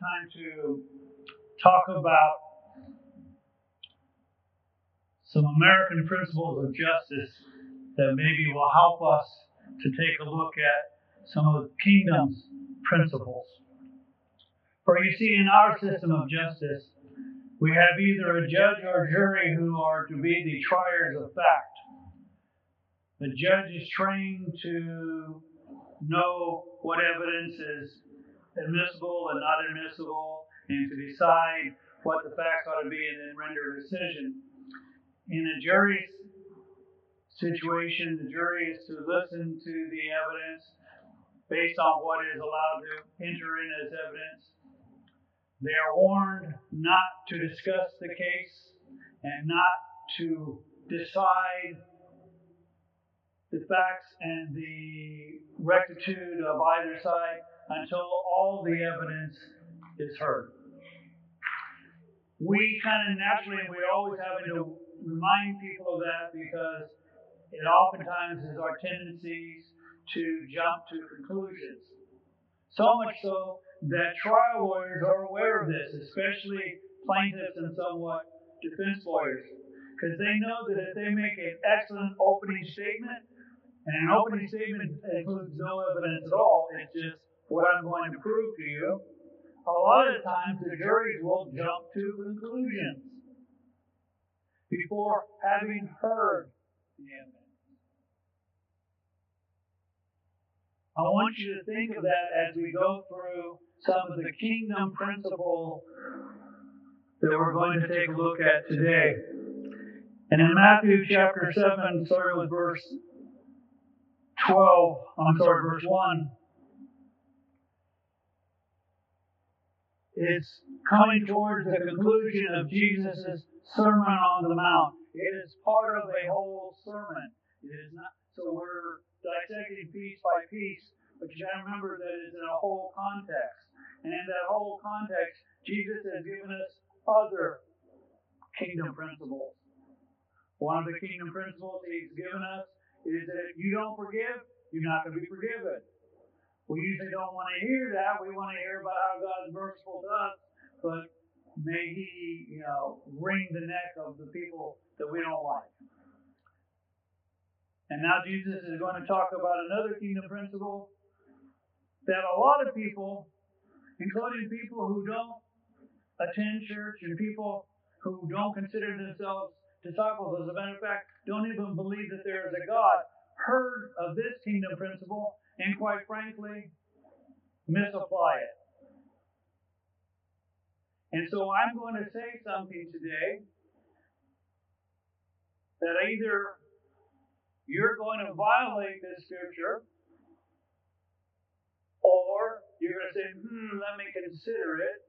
time to talk about some American principles of justice that maybe will help us to take a look at some of the kingdom's principles. For you see, in our system of justice, we have either a judge or a jury who are to be the triers of fact. The judge is trained to know what evidence is admissible and not admissible, and to decide what the facts ought to be and then render a decision. In a jury situation, the jury is to listen to the evidence based on what is allowed to enter in as evidence. They are warned not to discuss the case and not to decide the facts and the rectitude of either side until all the evidence is heard. We kind of naturally, we're always having to remind people of that because it oftentimes is our tendencies to jump to conclusions. So much so that trial lawyers are aware of this, especially plaintiffs and somewhat defense lawyers, because they know that if they make an excellent opening statement, and an opening statement includes no evidence at all, it's just what I'm going to prove to you, a lot of times the juries will jump to conclusions before having heard the evidence. I want you to think of that as we go through some of the kingdom principles that we're going to take a look at today. And in Matthew chapter 7, starting with verse 12, I'm sorry, verse 1, it's coming towards the conclusion of Jesus' Sermon on the Mount. It is part of a whole sermon. It is not so we're dissecting piece by piece, but you gotta remember that it's in a whole context. And in that whole context, Jesus has given us other kingdom principles. One of the kingdom principles he's given us is that if you don't forgive, you're not going to be forgiven. We usually don't want to hear that. We want to hear about how God's merciful to us, but may He, you know, wring the neck of the people that we don't like. And now Jesus is going to talk about another kingdom principle that a lot of people including people who don't attend church and people who don't consider themselves disciples, as a matter of fact, don't even believe that there is a God, heard of this kingdom principle and, quite frankly, misapply it. And so I'm going to say something today that either you're going to violate this scripture or you're going to say, hmm, let me consider it.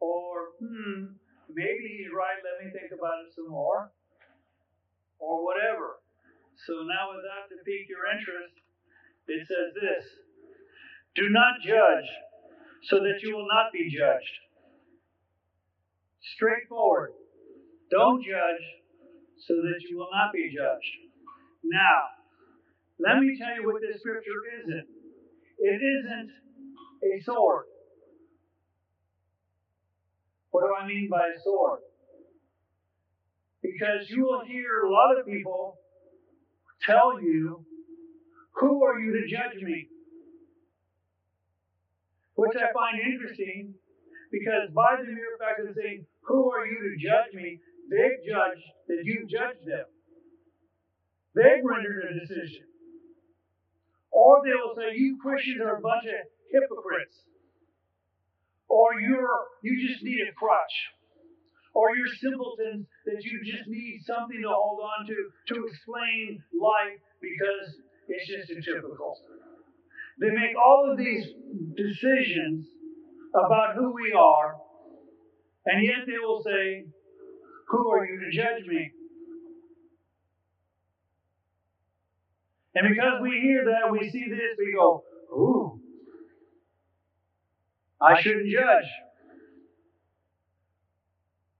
Or, hmm, maybe he's right, let me think about it some more. Or whatever. So now, without to pique your interest, it says this Do not judge so that you will not be judged. Straightforward. Don't judge so that you will not be judged. Now, let me tell you what this scripture isn't. It isn't a sword. What do I mean by sword? Because you will hear a lot of people tell you, Who are you to judge me? Which I find interesting because by the mere fact of saying, Who are you to judge me? they've judged that you judged them. They've rendered a decision. Or they will say, You Christians are a bunch of hypocrites. Or you're you just need a crutch. Or you're simpletons that you just need something to hold on to to explain life because it's just too typical. They make all of these decisions about who we are, and yet they will say, Who are you to judge me? And because we hear that, we see this, we go, Ooh, I shouldn't judge.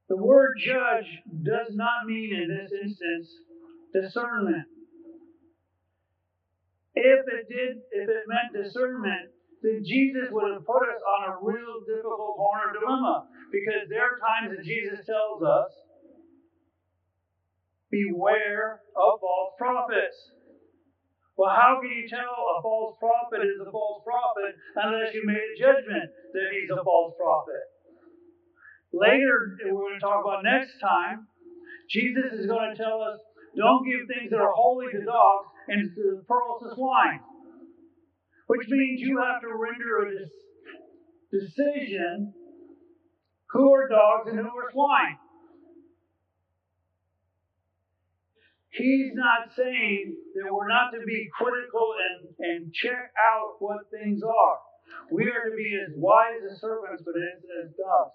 The word judge does not mean in this instance discernment. If it did, if it meant discernment, then Jesus would have put us on a real difficult corner dilemma. Because there are times that Jesus tells us, beware of false prophets. Well, how can you tell a false prophet is a false prophet unless you made a judgment that he's a false prophet? Later, we're going to talk about next time, Jesus is going to tell us don't give things that are holy to dogs and pearls to swine. Which means you have to render a decision who are dogs and who are swine. He's not saying that we're not to be critical and, and check out what things are. We are to be as wise as serpents, but as, as doves.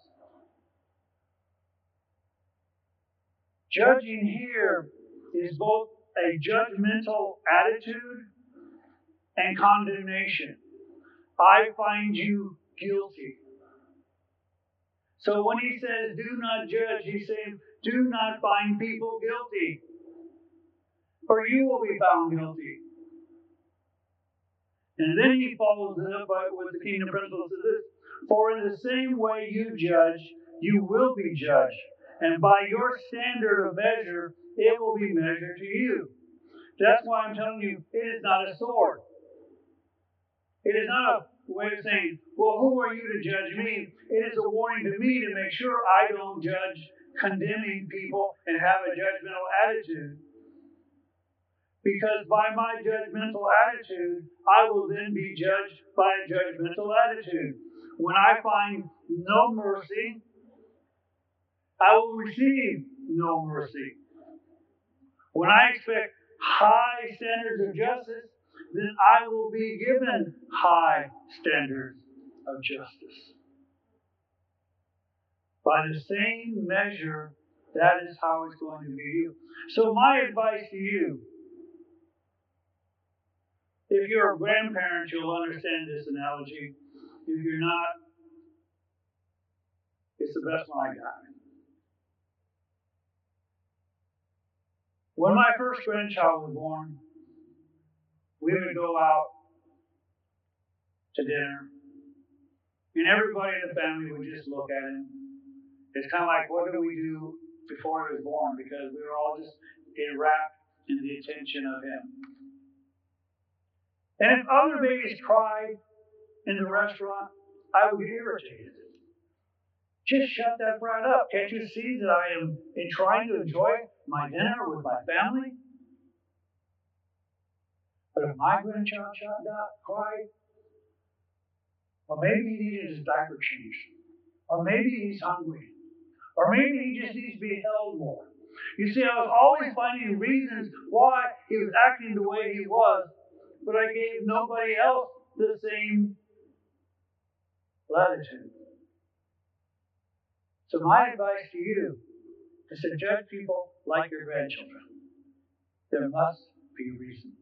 Judging here is both a judgmental attitude and condemnation. I find you guilty. So when he says, do not judge, he's saying, do not find people guilty, for you will be found guilty. And then he follows it up with the kingdom principles of this. For in the same way you judge, you will be judged. And by your standard of measure, it will be measured to you. That's why I'm telling you, it is not a sword. It is not a way of saying, well, who are you to judge me? It is a warning to me to make sure I don't judge condemning people and have a judgmental attitude. Because by my judgmental attitude, I will then be judged by a judgmental attitude. When I find no mercy, I will receive no mercy. When I expect high standards of justice, then I will be given high standards of justice. By the same measure, that is how it's going to be you. So, my advice to you if you're a grandparent, you'll understand this analogy. If you're not, it's the best one I got. When my first grandchild was born, we would go out to dinner, and everybody in the family would just look at him. It's kind of like, what did we do before he was born? Because we were all just enwrapped in the attention of him. And if other babies cried in the restaurant, I would be irritated. Just shut that brat up. Can't you see that I am in trying to enjoy my dinner with my family? But if my grandchild shut up, cried, or maybe he needed his diaper changed, or maybe he's hungry, or maybe he just needs to be held more. You see, I was always finding reasons why he was acting the way he was, but I gave nobody else the same latitude. So, my advice to you is to judge people like your grandchildren. There must be a reason.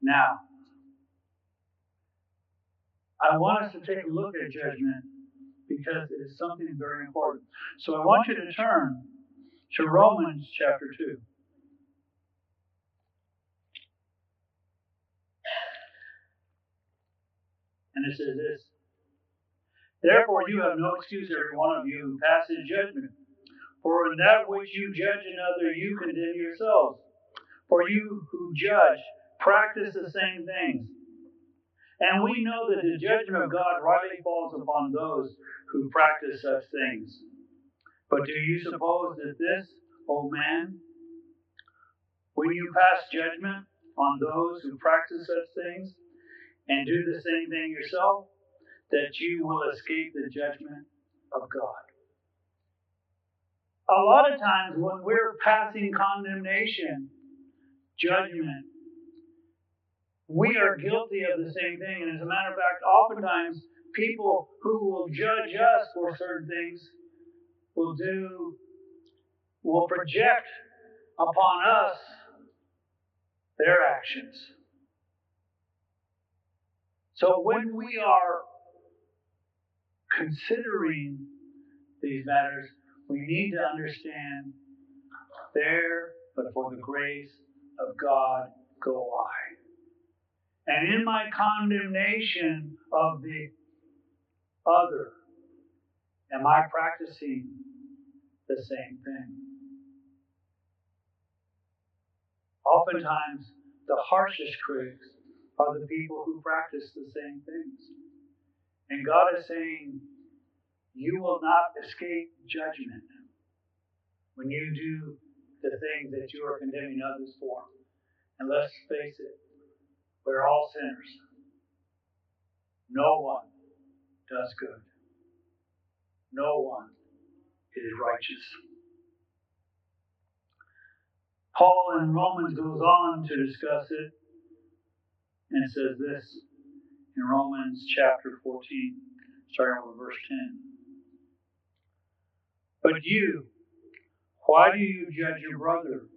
Now, I want us to take a look at judgment because it is something very important. So I want you to turn to Romans chapter 2. And it says this Therefore, you have no excuse, every one of you who passes judgment. For in that which you judge another, you condemn yourselves. For you who judge practice the same things. And we know that the judgment of God rightly falls upon those who practice such things. But do you suppose that this, O man, when you pass judgment on those who practice such things and do the same thing yourself, that you will escape the judgment of God. A lot of times when we're passing condemnation, judgment, we are guilty of the same thing. And as a matter of fact, oftentimes people who will judge us for certain things will do, will project upon us their actions. So when we are considering these matters, we need to understand there, but for the grace of God go I. And in my condemnation of the other, am I practicing the same thing? Oftentimes, the harshest critics are the people who practice the same things. And God is saying, You will not escape judgment when you do the things that you are condemning others for. And let's face it, we're all sinners. No one does good. No one is righteous. Paul in Romans goes on to discuss it and it says this in Romans chapter 14, starting with verse 10. But you, why do you judge your brother?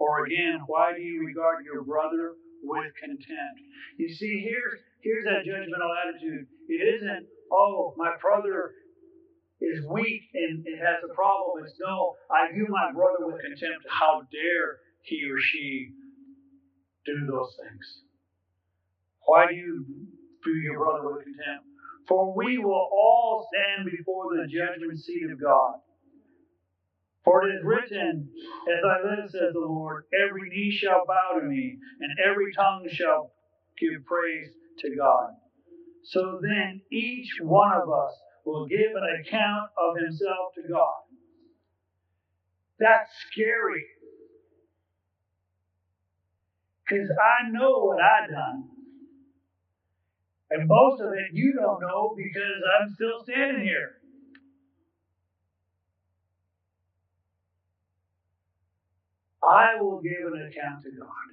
Or again, why do you regard your brother with contempt? You see, here's, here's that judgmental attitude. It isn't, oh, my brother is weak and it has a problem. It's no, I view my brother with contempt. How dare he or she do those things? Why do you view your brother with contempt? For we will all stand before the judgment seat of God. For it is written, As I live, says the Lord, every knee shall bow to me, and every tongue shall give praise to God. So then each one of us will give an account of himself to God. That's scary. Because I know what I've done. And most of it you don't know because I'm still standing here. I will give an account to God.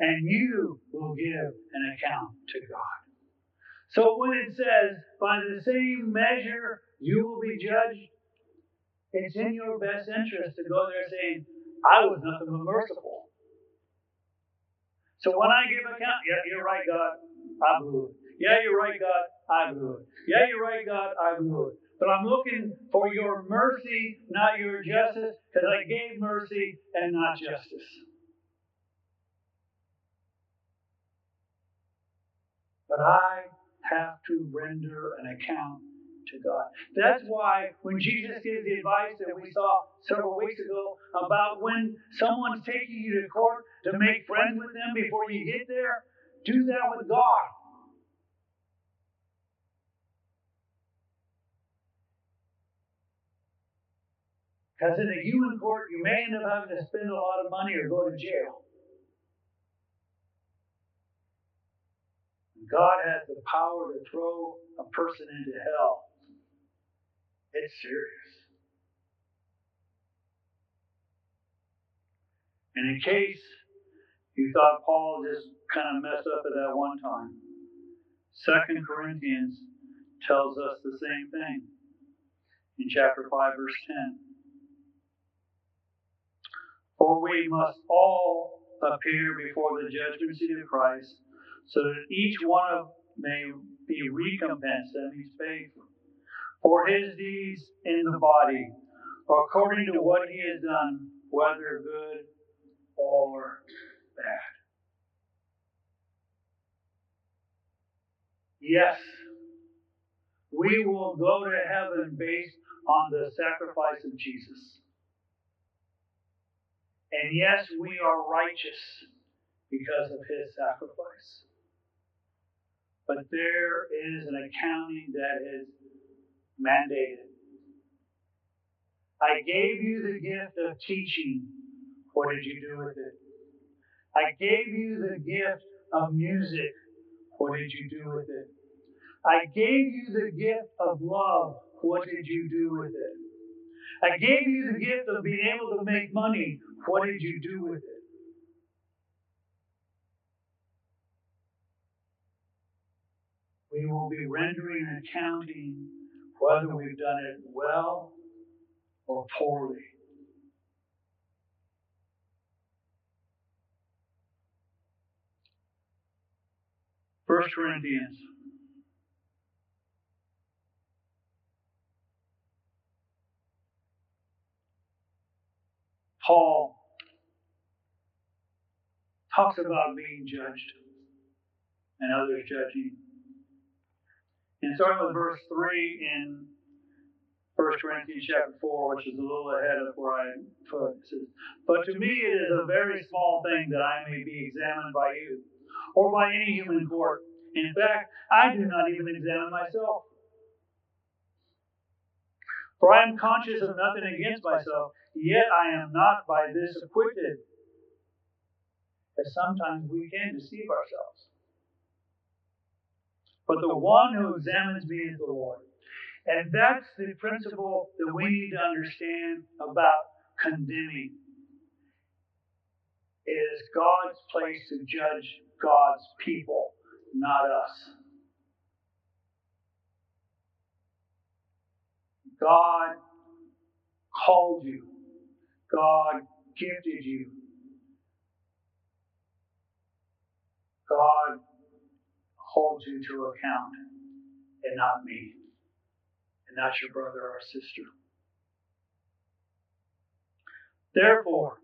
And you will give an account to God. So when it says, by the same measure you will be judged, it's in your best interest to go there saying, I was nothing but merciful. So when I give account, yeah, you're right, God, I blew it. Yeah, you're right, God, I blew it. Yeah, you're right, God, I blew it. But I'm looking for your mercy, not your justice, because I gave mercy and not justice. But I have to render an account to God. That's why when Jesus gave the advice that we saw several weeks ago about when someone's taking you to court to make friends with them before you get there, do that with God. Because in a human court, you may end up having to spend a lot of money or go to jail. God has the power to throw a person into hell. It's serious. And in case you thought Paul just kind of messed up at that one time, Second Corinthians tells us the same thing in chapter 5, verse 10. For we must all appear before the judgment seat of Christ, so that each one of may be recompensed, that means paid for his deeds in the body, according to what he has done, whether good or bad. Yes, we will go to heaven based on the sacrifice of Jesus. And yes, we are righteous because of his sacrifice. But there is an accounting that is mandated. I gave you the gift of teaching. What did you do with it? I gave you the gift of music. What did you do with it? I gave you the gift of love. What did you do with it? I gave you the gift of being able to make money. What did you do with it? We will be rendering an accounting whether we've done it well or poorly. First Corinthians Paul talks about being judged. and others judging. And starting with verse 3 in 1 Corinthians chapter 4, which is a little ahead of where I put, it says, But to me it is a very small thing that I may be examined by you, or by any human court. In fact, I do not even examine myself. For I am conscious of nothing against myself, yet I am not by this acquitted. As sometimes we can deceive ourselves. But the one who examines me is the Lord. And that's the principle that we need to understand about condemning. It is God's place to judge God's people, not us. God called you. God gifted you. God holds you to account and not me, and not your brother or sister. Therefore,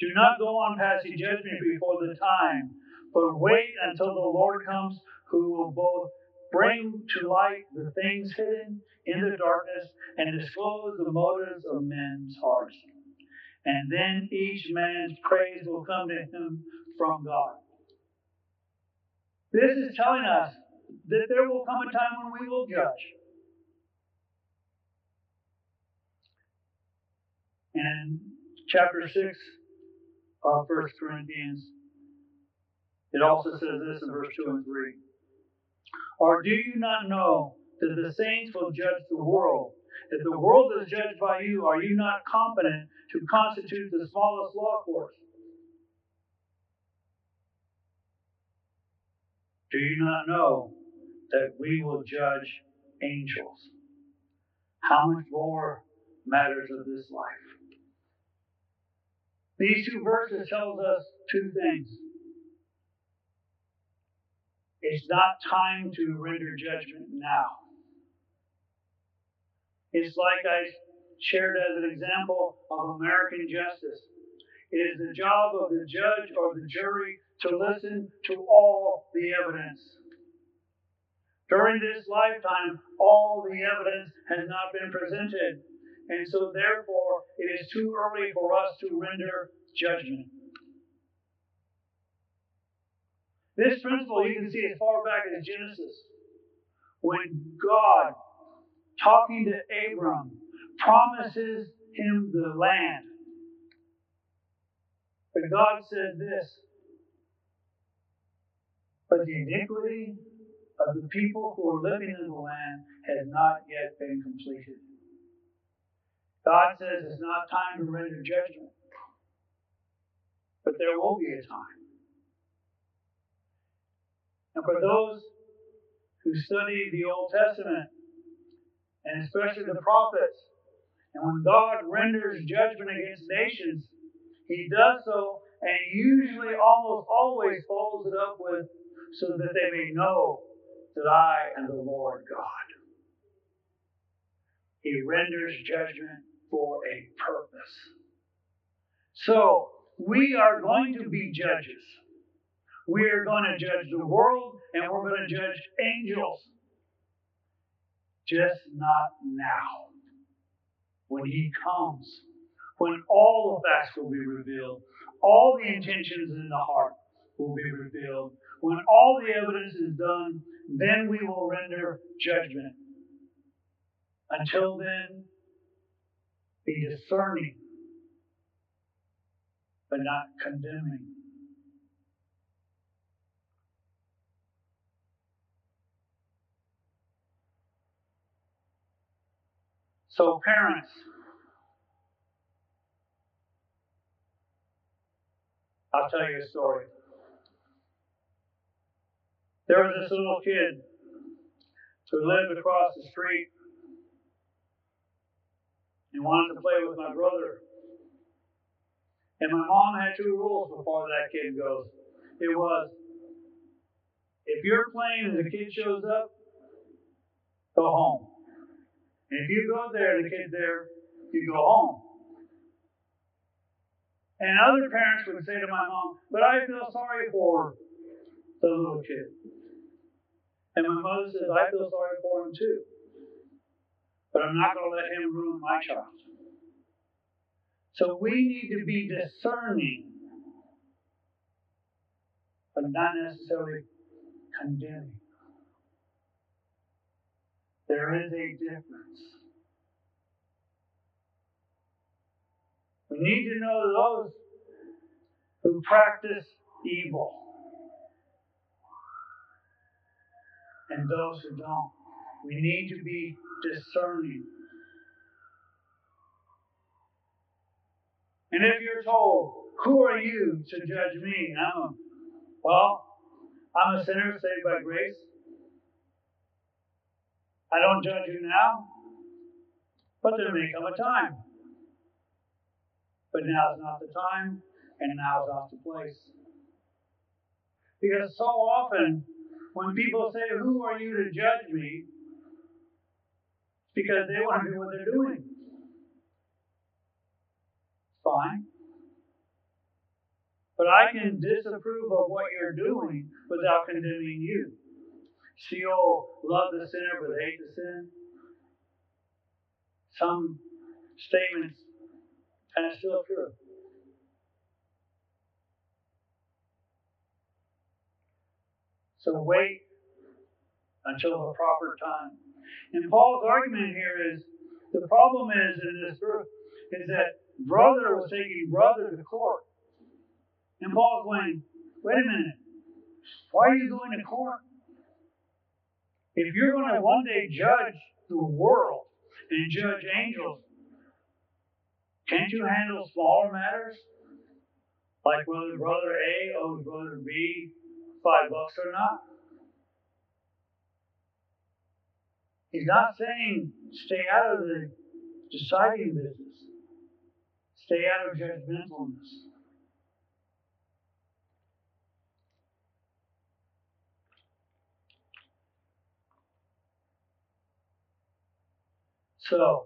do not go on passing judgment before the time, but wait until the Lord comes, who will both bring to light the things hidden in the darkness and disclose the motives of men's hearts. And then each man's praise will come to him from God. This is telling us that there will come a time when we will judge. And chapter 6 of 1 Corinthians, it also says this in verse 2 and 3. Or do you not know that the saints will judge the world? If the world is judged by you, are you not competent to constitute the smallest law courts? Do you not know that we will judge angels? How much more matters of this life? These two verses tells us two things. It's not time to render judgment now. It's like I shared as an example of American justice. It is the job of the judge or the jury to listen to all the evidence. During this lifetime, all the evidence has not been presented, and so therefore it is too early for us to render judgment. This principle you can see as far back as Genesis, when God, talking to Abram, promises him the land. But God said this but the iniquity of the people who are living in the land has not yet been completed. God says it's not time to render judgment, but there will be a time. And for those who study the Old Testament, and especially the prophets, and when God renders judgment against nations, he does so and usually almost always follows it up with so that they may know that I am the Lord God. He renders judgment for a purpose. So, we are going to be judges. We are going to judge the world and we're going to judge angels. Just not now. When He comes, when all the facts will be revealed, all the intentions in the heart will be revealed, when all the evidence is done, then we will render judgment. Until then, be discerning, but not condemning. So, parents, I'll tell you a story. There was this little kid who lived across the street and wanted to play with my brother. And my mom had two rules before that kid goes. It was, if you're playing and the kid shows up, go home. And if you go there and the kid's there, you go home. And other parents would say to my mom, but I feel sorry for the little kid. And my mother says, I feel sorry for him too. But I'm not going to let him ruin my child. So we need to be discerning, but not necessarily condemning. There is a difference. We need to know those who practice evil and those who don't. We need to be discerning. And if you're told, who are you to judge me? I'm a, well, I'm a sinner saved by grace. I don't judge you now, but there may come a time. But now is not the time, and now is not the place. Because so often, when people say, Who are you to judge me? Because they want to do what they're doing. Fine. But I can disapprove of what you're doing without condemning you. See, oh, love the sinner but hate the sin. Some statements of still true. So wait until the proper time. And Paul's argument here is the problem is in this group is that brother was taking brother to court. And Paul's going, wait a minute, why are you going to court? If you're going to one day judge the world and judge angels, can't you handle smaller matters? Like whether brother A owes brother B five bucks or not? He's not saying stay out of the deciding business. Stay out of judgmentalness. So,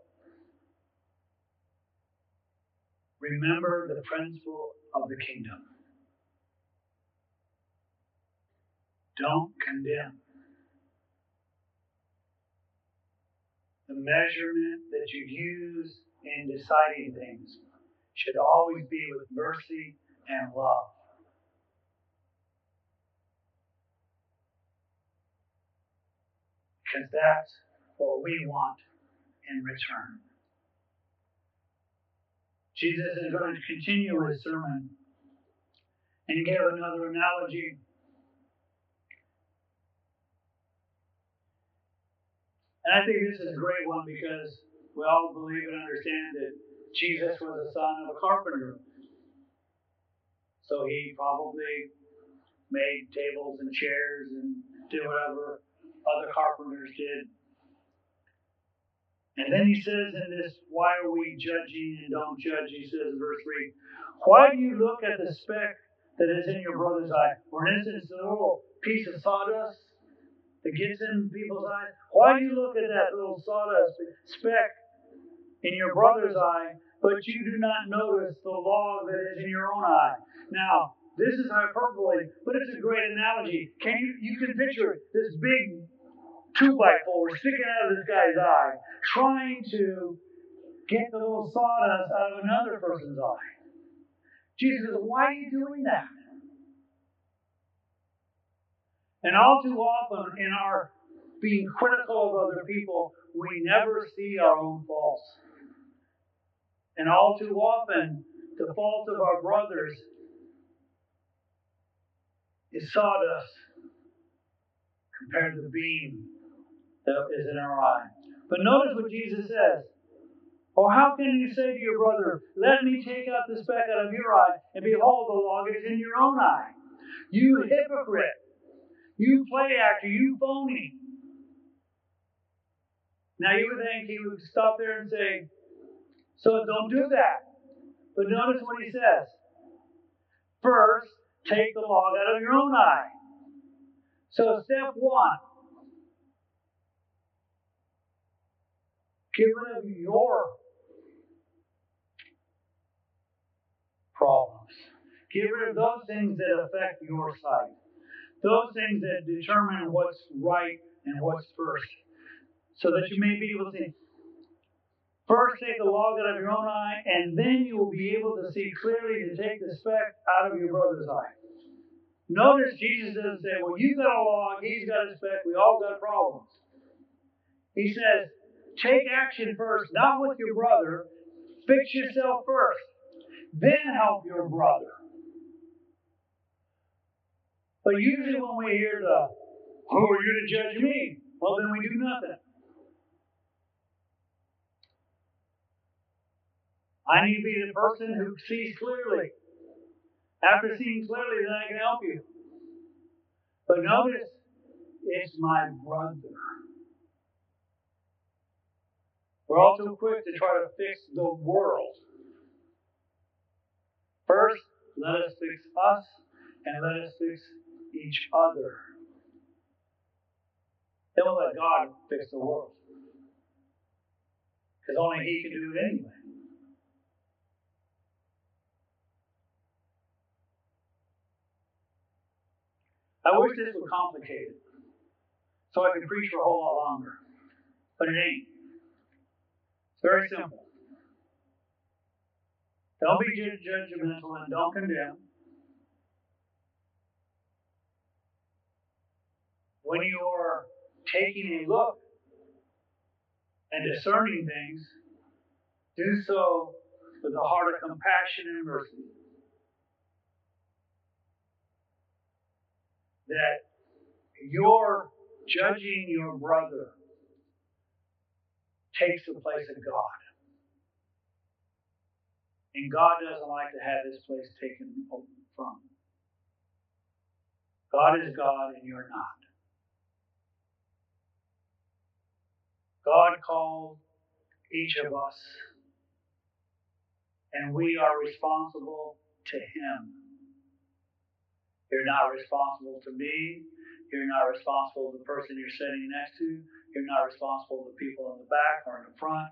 remember the principle of the kingdom. Don't condemn. The measurement that you use in deciding things should always be with mercy and love. Because that's what we want in return. Jesus is going to continue his sermon and give another analogy. And I think this is a great one because we all believe and understand that Jesus was the son of a carpenter. So he probably made tables and chairs and did whatever other carpenters did. And then he says in this, why are we judging and don't judge? He says in verse 3, why do you look at the speck that is in your brother's eye? For instance, the little piece of sawdust that gets in people's eyes. Why do you look at that little sawdust speck in your brother's eye, but you do not notice the log that is in your own eye? Now, this is hyperbole, but it's a great analogy. Can you you can picture this big two by four sticking out of this guy's eye, trying to get the little sawdust out of another person's eye. Jesus Why are you doing that? And all too often in our being critical of other people, we never see our own faults. And all too often, the fault of our brothers is sawdust compared to the beam that is in our eye. But notice what Jesus says. Or how can you say to your brother, Let me take out the speck out of your eye, and behold, the log is in your own eye? You hypocrite. You play actor. You phony. Now you would think he would stop there and say, So don't do that. But notice what he says. First, take the log out of your own eye. So step one, Get rid of your problems. Get rid of those things that affect your sight. Those things that determine what's right and what's first. So that you may be able to see. First, take the log out of your own eye, and then you will be able to see clearly to take the speck out of your brother's eye. Notice Jesus doesn't say, Well, you got a log, he's got a speck, we all got problems. He says, Take action first, not with your brother. Fix yourself first, then help your brother. But usually when we hear the, oh, Who are you to judge me? Well, then we do nothing. I need to be the person who sees clearly. After seeing clearly, then I can help you. But notice, it's my brother. We're all too quick to try to fix the world. First, let us fix us and let us fix each other. Then we'll let God fix the world. Because only He can do it anyway. I wish this were complicated so I could preach for a whole lot longer. But it ain't. It's very simple. Don't be judgmental and don't condemn. When you're taking a look and discerning things, do so with a heart of compassion and mercy. that your judging your brother takes the place of God. And God doesn't like to have his place taken from. God is God and you're not. God called each of us, and we are responsible to him. You're not responsible to me. You're not responsible to the person you're sitting next to. You're not responsible to the people in the back or in the front.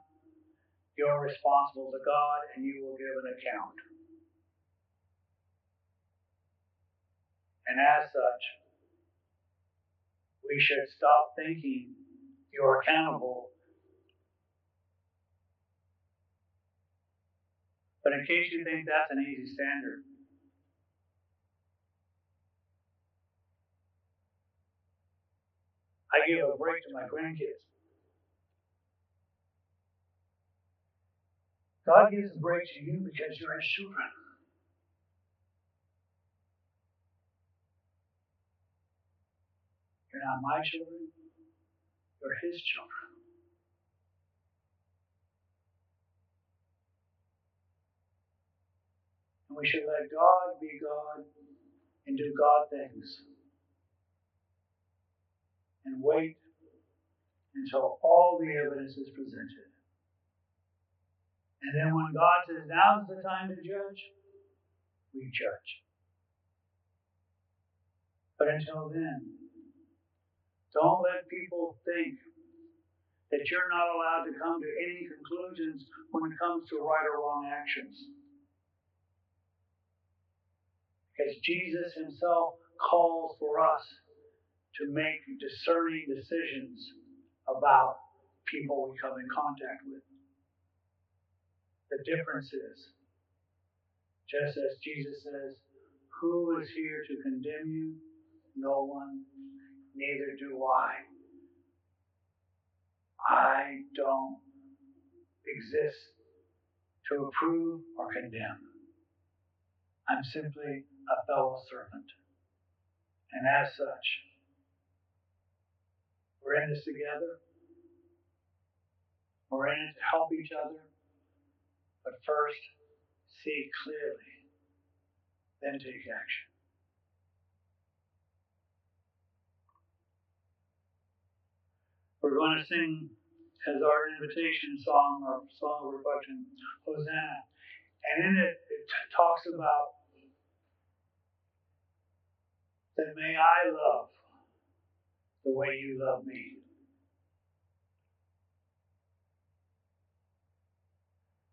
You're responsible to God and you will give an account. And as such, we should stop thinking you're accountable. But in case you think that's an easy standard, I give a break to my grandkids. God gives a break to you because you're his children. You're not my children, you're his children. And we should let God be God and do God things and wait until all the evidence is presented. And then when God says, now's the time to judge, we judge. But until then, don't let people think that you're not allowed to come to any conclusions when it comes to right or wrong actions. Because Jesus himself calls for us to make discerning decisions about people we come in contact with. The difference is, just as Jesus says, Who is here to condemn you? No one, neither do I. I don't exist to approve or condemn. I'm simply a fellow servant. And as such, we're in this together. We're in it to help each other. But first, see clearly, then take action. We're going to sing as our invitation song, our song of reflection, Hosanna. And in it, it talks about that may I love the way you love me.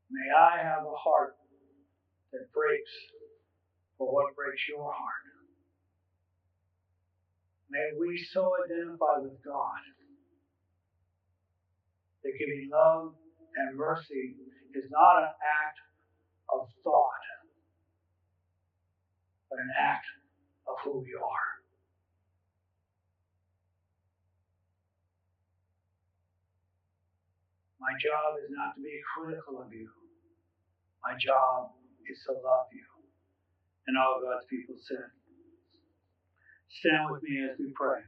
May I have a heart that breaks for what breaks your heart. May we so identify with God that giving love and mercy is not an act of thought, but an act of who we are. My job is not to be critical of you. My job is to love you. And all God's people said. Stand with me as we pray.